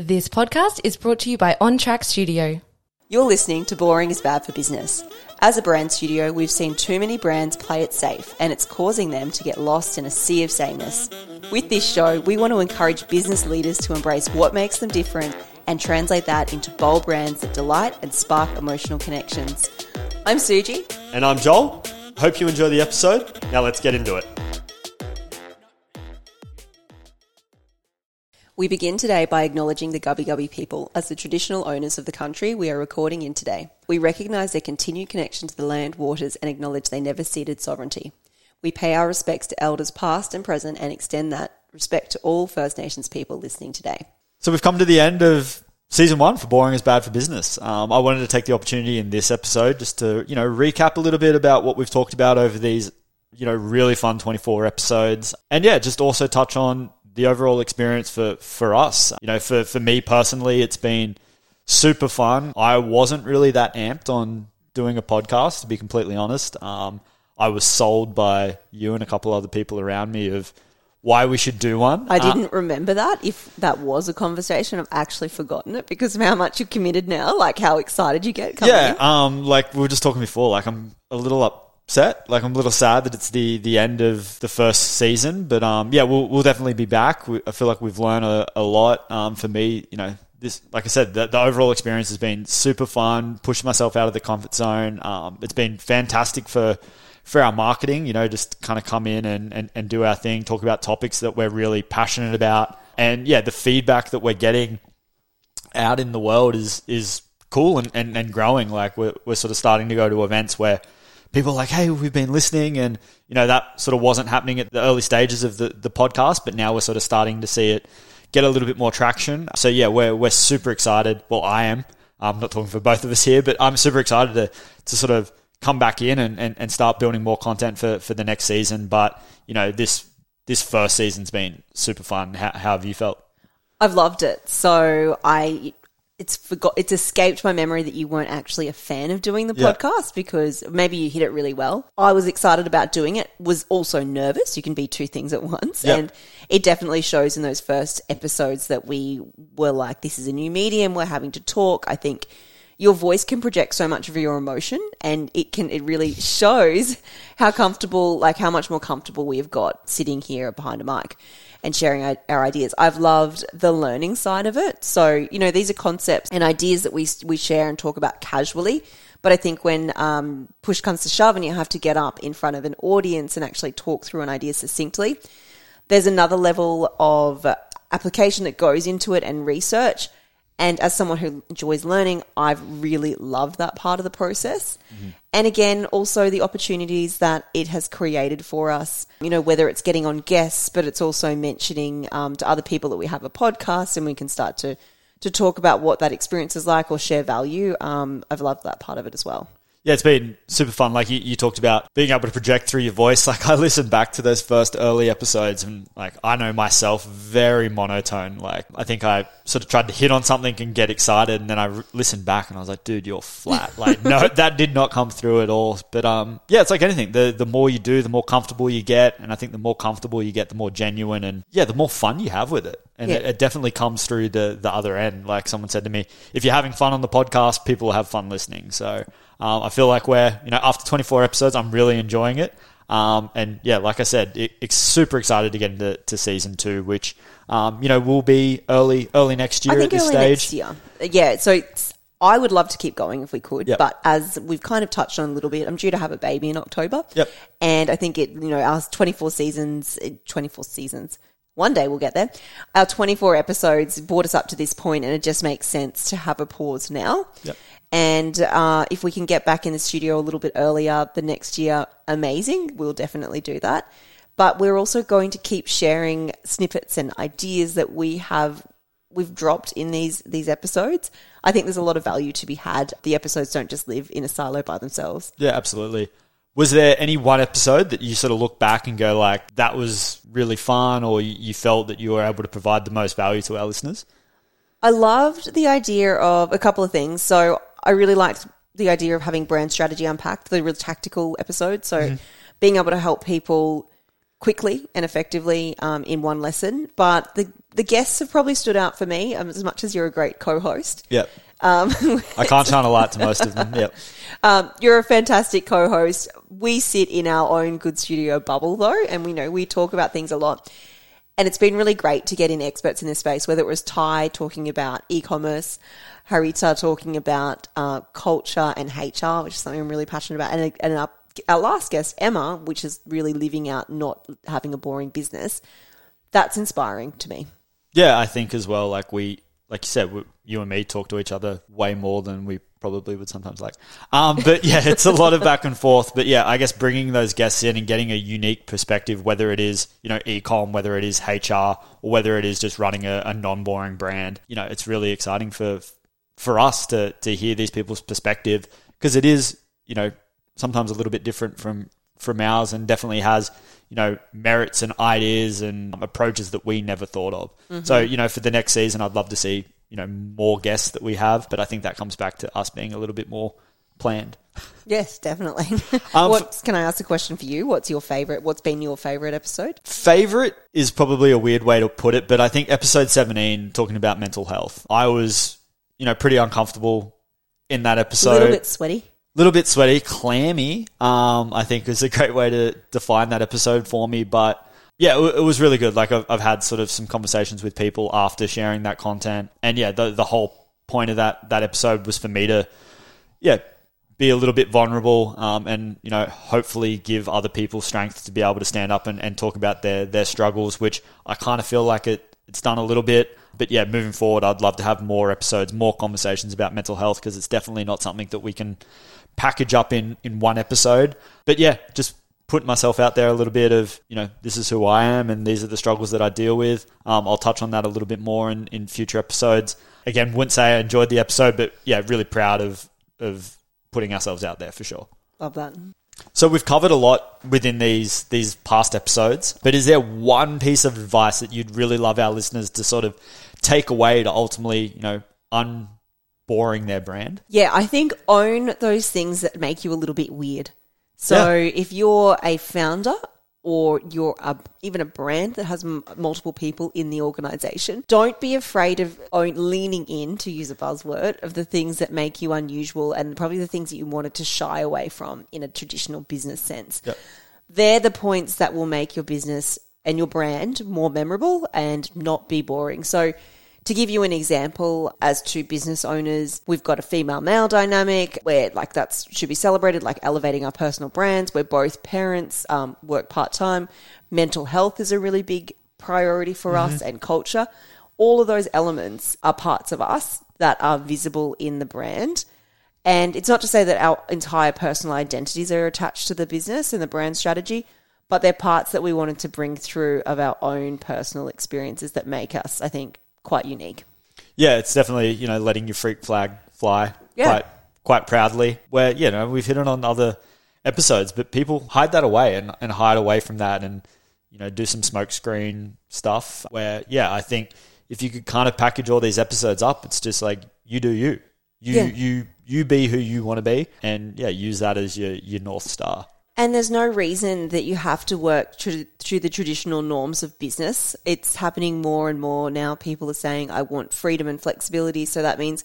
This podcast is brought to you by On Track Studio. You're listening to Boring is Bad for Business. As a brand studio, we've seen too many brands play it safe, and it's causing them to get lost in a sea of sameness. With this show, we want to encourage business leaders to embrace what makes them different and translate that into bold brands that delight and spark emotional connections. I'm Soojee. And I'm Joel. Hope you enjoy the episode. Now let's get into it. We begin today by acknowledging the Gubbi Gubbi people as the traditional owners of the country we are recording in today. We recognise their continued connection to the land, waters, and acknowledge they never ceded sovereignty. We pay our respects to elders past and present and extend that respect to all First Nations people listening today. So we've come to the end of season one for Boring is Bad for Business. Um, I wanted to take the opportunity in this episode just to, you know, recap a little bit about what we've talked about over these, you know, really fun 24 episodes. And yeah, just also touch on the overall experience for, for us. You know, for, for me personally, it's been super fun. I wasn't really that amped on doing a podcast, to be completely honest. Um, I was sold by you and a couple other people around me of why we should do one. I didn't uh, remember that. If that was a conversation, I've actually forgotten it because of how much you've committed now. Like how excited you get. yeah, um, like we were just talking before. Like I'm a little up upset. Like I'm a little sad that it's the the end of the first season, but um, yeah, we'll we'll definitely be back. We, I feel like we've learned a, a lot. Um, for me, you know, this like I said, the, the overall experience has been super fun. Pushed myself out of the comfort zone. Um, it's been fantastic for for our marketing. You know, just kind of come in and, and and do our thing, talk about topics that we're really passionate about, and yeah, the feedback that we're getting out in the world is is cool and, and, and growing. Like we're, we're sort of starting to go to events where people like, hey, we've been listening. And, you know, that sort of wasn't happening at the early stages of the, the podcast, but now we're sort of starting to see it get a little bit more traction. So, yeah, we're, we're super excited. Well, I am. I'm not talking for both of us here, but I'm super excited to, to sort of come back in and, and, and start building more content for, for the next season. But, you know, this, this first season's been super fun. How, how have you felt? I've loved it. So I it's forgot it's escaped my memory that you weren't actually a fan of doing the yeah. podcast because maybe you hit it really well. I was excited about doing it, was also nervous. You can be two things at once. Yeah. And it definitely shows in those first episodes that we were like, this is a new medium, we're having to talk. I think your voice can project so much of your emotion and it can it really shows how comfortable like how much more comfortable we have got sitting here behind a mic and sharing our, our, ideas. I've loved the learning side of it. So, you know, these are concepts and ideas that we, we share and talk about casually. But I think when um, push comes to shove and you have to get up in front of an audience and actually talk through an idea succinctly, there's another level of application that goes into it and research and as someone who enjoys learning, I've really loved that part of the process. Mm-hmm. And again, also the opportunities that it has created for us, you know, whether it's getting on guests, but it's also mentioning um, to other people that we have a podcast and we can start to, to talk about what that experience is like or share value. Um, I've loved that part of it as well. Yeah, it's been super fun. Like you, you, talked about being able to project through your voice. Like I listened back to those first early episodes and like I know myself very monotone. Like I think I sort of tried to hit on something and get excited and then I listened back and I was like, dude, you're flat. Like no, that did not come through at all. But um, yeah, it's like anything. The, the more you do, the more comfortable you get. And I think the more comfortable you get, the more genuine and yeah, the more fun you have with it. And yeah. it, it definitely comes through the, the other end. Like someone said to me, if you're having fun on the podcast, people will have fun listening. So um, I feel like we're, you know, after 24 episodes, I'm really enjoying it. Um, and yeah, like I said, it, it's super excited to get into to season two, which, um, you know, will be early, early next year at this stage. Early next year. Yeah. So I would love to keep going if we could, yep. but as we've kind of touched on a little bit, I'm due to have a baby in October. Yep. And I think it, you know, our 24 seasons, 24 seasons, one day we'll get there. Our 24 episodes brought us up to this point and it just makes sense to have a pause now. Yep. And uh, if we can get back in the studio a little bit earlier the next year, amazing. We'll definitely do that. But we're also going to keep sharing snippets and ideas that we have we've dropped in these these episodes. I think there's a lot of value to be had. The episodes don't just live in a silo by themselves. Yeah, absolutely. Was there any one episode that you sort of look back and go like that was really fun, or you felt that you were able to provide the most value to our listeners? I loved the idea of a couple of things. So I really liked the idea of having brand strategy unpacked, the real tactical episode. So mm-hmm. being able to help people quickly and effectively um, in one lesson. But the the guests have probably stood out for me um, as much as you're a great co-host. Yep. Um, I can't shine a light to most of them. Yep. Um, you're a fantastic co-host. We sit in our own good studio bubble though, and we know we talk about things a lot. And it's been really great to get in experts in this space, whether it was Ty talking about e-commerce, Harita talking about uh, culture and HR, which is something I'm really passionate about, and, and our, our last guest, Emma, which is really living out not having a boring business. That's inspiring to me. Yeah, I think as well. Like we, like you said, we, you and me talk to each other way more than we probably would sometimes like. Um, but yeah, it's a lot of back and forth. But yeah, I guess bringing those guests in and getting a unique perspective, whether it is you know ecom, whether it is HR, or whether it is just running a, a non-boring brand, you know, it's really exciting for for us to to hear these people's perspective because it is you know sometimes a little bit different from from ours and definitely has you know merits and ideas and approaches that we never thought of. Mm-hmm. So you know for the next season, I'd love to see you know more guests that we have, but I think that comes back to us being a little bit more planned. Yes, definitely. Um, what can I ask a question for you? What's your favorite? What's been your favorite episode? Favorite is probably a weird way to put it, but I think episode 17 talking about mental health. I was, you know, pretty uncomfortable in that episode. A little bit sweaty. A little bit sweaty, clammy. Um, I think is a great way to define that episode for me, but yeah, it, was really good. Like I've, had sort of some conversations with people after sharing that content, and yeah, the the whole point of that that episode was for me to, yeah, be a little bit vulnerable, um, and you know, hopefully give other people strength to be able to stand up and, and talk about their their struggles, which I kind of feel like it it's done a little bit. But yeah, moving forward, I'd love to have more episodes, more conversations about mental health because it's definitely not something that we can package up in in one episode. But yeah, just put myself out there a little bit of, you know, this is who I am and these are the struggles that I deal with. Um, I'll touch on that a little bit more in, in future episodes. Again, wouldn't say I enjoyed the episode, but yeah, really proud of, of putting ourselves out there for sure. Love that. So we've covered a lot within these these past episodes, but is there one piece of advice that you'd really love our listeners to sort of take away to ultimately, you know, unboring their brand? Yeah, I think own those things that make you a little bit weird. So yeah. if you're a founder or you're a, even a brand that has m- multiple people in the organization, don't be afraid of own, leaning in, to use a buzzword, of the things that make you unusual and probably the things that you wanted to shy away from in a traditional business sense. Yep. They're the points that will make your business and your brand more memorable and not be boring. So to give you an example, as two business owners, we've got a female male dynamic where like that should be celebrated, like elevating our personal brands. We're both parents, um, work part time. Mental health is a really big priority for mm-hmm. us and culture. All of those elements are parts of us that are visible in the brand. And it's not to say that our entire personal identities are attached to the business and the brand strategy, but they're parts that we wanted to bring through of our own personal experiences that make us, I think, quite unique. Yeah, it's definitely you know letting your freak flag fly yeah. quite quite proudly. Where you know we've hit it on other episodes, but people hide that away and, and hide away from that, and you know do some smokescreen stuff. Where yeah, I think if you could kind of package all these episodes up, it's just like you do you, you yeah. you you be who you want to be, and yeah, use that as your your north star. And there's no reason that you have to work through, through the traditional norms of business. It's happening more and more now. People are saying, I want freedom and flexibility. So that means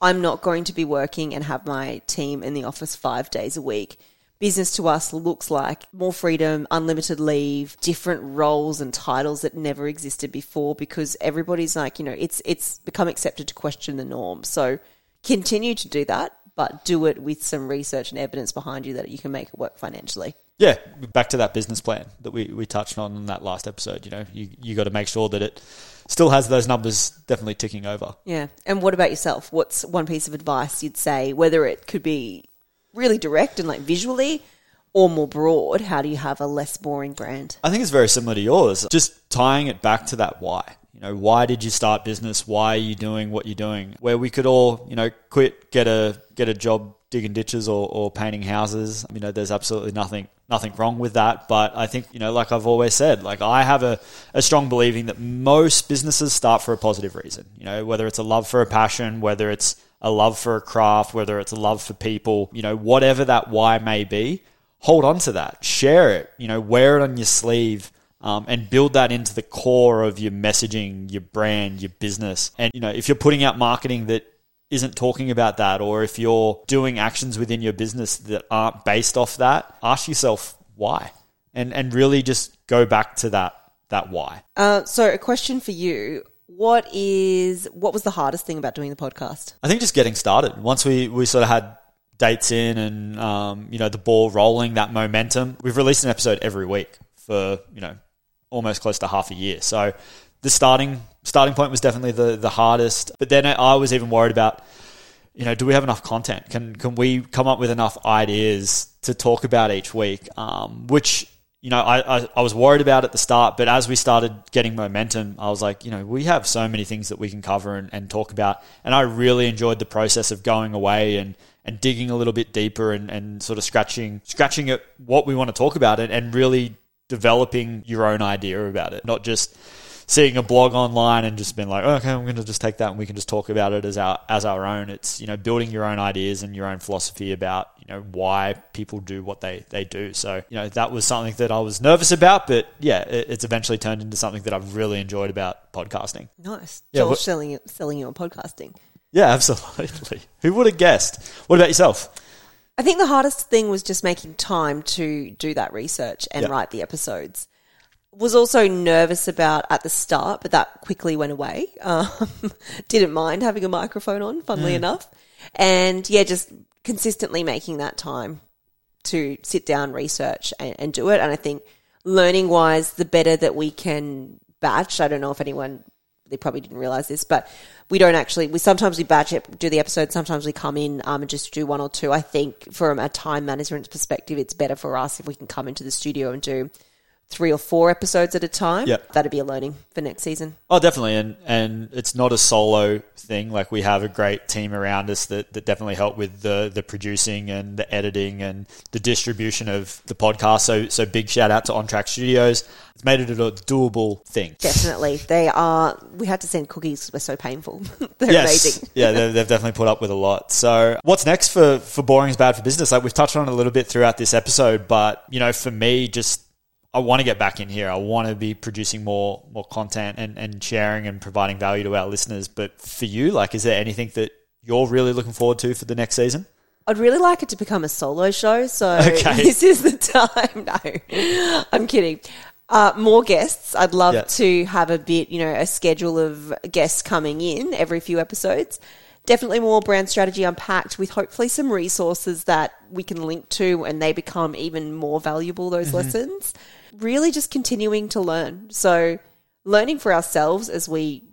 I'm not going to be working and have my team in the office five days a week. Business to us looks like more freedom, unlimited leave, different roles and titles that never existed before because everybody's like, you know, it's it's become accepted to question the norm. So continue to do that, but do it with some research and evidence behind you that you can make it work financially. Yeah, back to that business plan that we, we touched on in that last episode. You know, you you got to make sure that it still has those numbers definitely ticking over. Yeah. And what about yourself? What's one piece of advice you'd say, whether it could be really direct and like visually or more broad? How do you have a less boring brand? I think it's very similar to yours. Just tying it back to that why. You know, why did you start business? Why are you doing what you're doing? Where we could all, you know, quit, get a get a job digging ditches or, or painting houses. You know, there's absolutely nothing nothing wrong with that. But I think, you know, like I've always said, like I have a, a strong believing that most businesses start for a positive reason. You know, whether it's a love for a passion, whether it's a love for a craft, whether it's a love for people, you know, whatever that why may be, hold on to that, share it, you know, wear it on your sleeve. Um, and build that into the core of your messaging, your brand, your business. And you know, if you're putting out marketing that isn't talking about that, or if you're doing actions within your business that aren't based off that, ask yourself why, and and really just go back to that that why. Uh, so, a question for you: What is what was the hardest thing about doing the podcast? I think just getting started. Once we we sort of had dates in and um, you know the ball rolling, that momentum. We've released an episode every week for you know almost close to half a year. So the starting starting point was definitely the the hardest. But then I was even worried about, you know, do we have enough content? Can can we come up with enough ideas to talk about each week? Um, which you know, I, I, I, was worried about at the start, but as we started getting momentum, I was like, you know, we have so many things that we can cover and, and talk about. And I really enjoyed the process of going away and, and digging a little bit deeper and, and sort of scratching scratching at what we want to talk about and, and really developing your own idea about it, not just seeing a blog online and just being like, oh, okay, I'm going to just take that and we can just talk about it as our as our own. It's you know building your own ideas and your own philosophy about you know why people do what they they do. So you know that was something that I was nervous about, but yeah, it, it's eventually turned into something that I've really enjoyed about podcasting. Nice, Yeah, selling selling you on podcasting. Yeah, absolutely. Who would have guessed? What about yourself? I think the hardest thing was just making time to do that research and Yeah. write the episodes. Was also nervous about at the start, but that quickly went away. Um, didn't mind having a microphone on, funnily enough. And yeah, just consistently making that time to sit down, research, and, and do it. And I think learning wise, the better that we can batch. I don't know if anyone they probably didn't realize this, but we don't actually. We sometimes we batch it, do the episode. Sometimes we come in um, and just do one or two. I think from a time management perspective, it's better for us if we can come into the studio and do three or four episodes at a time. Yeah. that'd be a learning for next season. Oh, definitely, and and it's not a solo thing. Like we have a great team around us that, that definitely help with the the producing and the editing and the distribution of the podcast. So so big shout out to On Track Studios. It's made it a doable thing. Definitely, they are. We had to send cookies; we're so painful. They're Yes, amazing. yeah, they've, they've definitely put up with a lot. So, what's next for for boring is bad for business? Like we've touched on it a little bit throughout this episode, but you know, for me, just I want to get back in here. I want to be producing more more content and, and sharing and providing value to our listeners. But for you, like, is there anything that you're really looking forward to for the next season? I'd really like it to become a solo show, so Okay. this is the time. No, I'm kidding. Uh, more guests. I'd love Yeah. to have a bit, you know, a schedule of guests coming in every few episodes. Definitely more brand strategy unpacked with hopefully some resources that we can link to and they become even more valuable, those lessons. Really just continuing to learn. So, learning for ourselves as we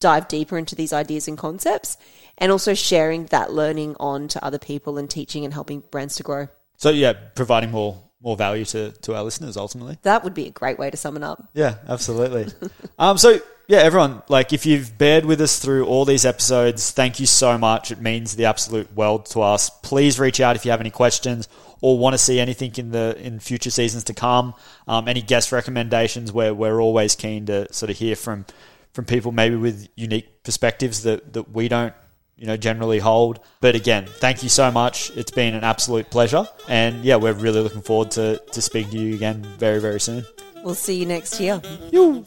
dive deeper into these ideas and concepts and also sharing that learning on to other people and teaching and helping brands to grow. So, yeah, providing more more value to to our listeners ultimately. That would be a great way to sum it up. Yeah, absolutely. um, so yeah, everyone, like if you've bared with us through all these episodes, thank you so much. It means the absolute world to us. Please reach out if you have any questions or want to see anything in the in future seasons to come. Um, any guest recommendations? Where we're always keen to sort of hear from from people maybe with unique perspectives that that we don't you know generally hold. But again, thank you so much. It's been an absolute pleasure, and yeah, we're really looking forward to to speaking to you again very very soon. We'll see you next year. You.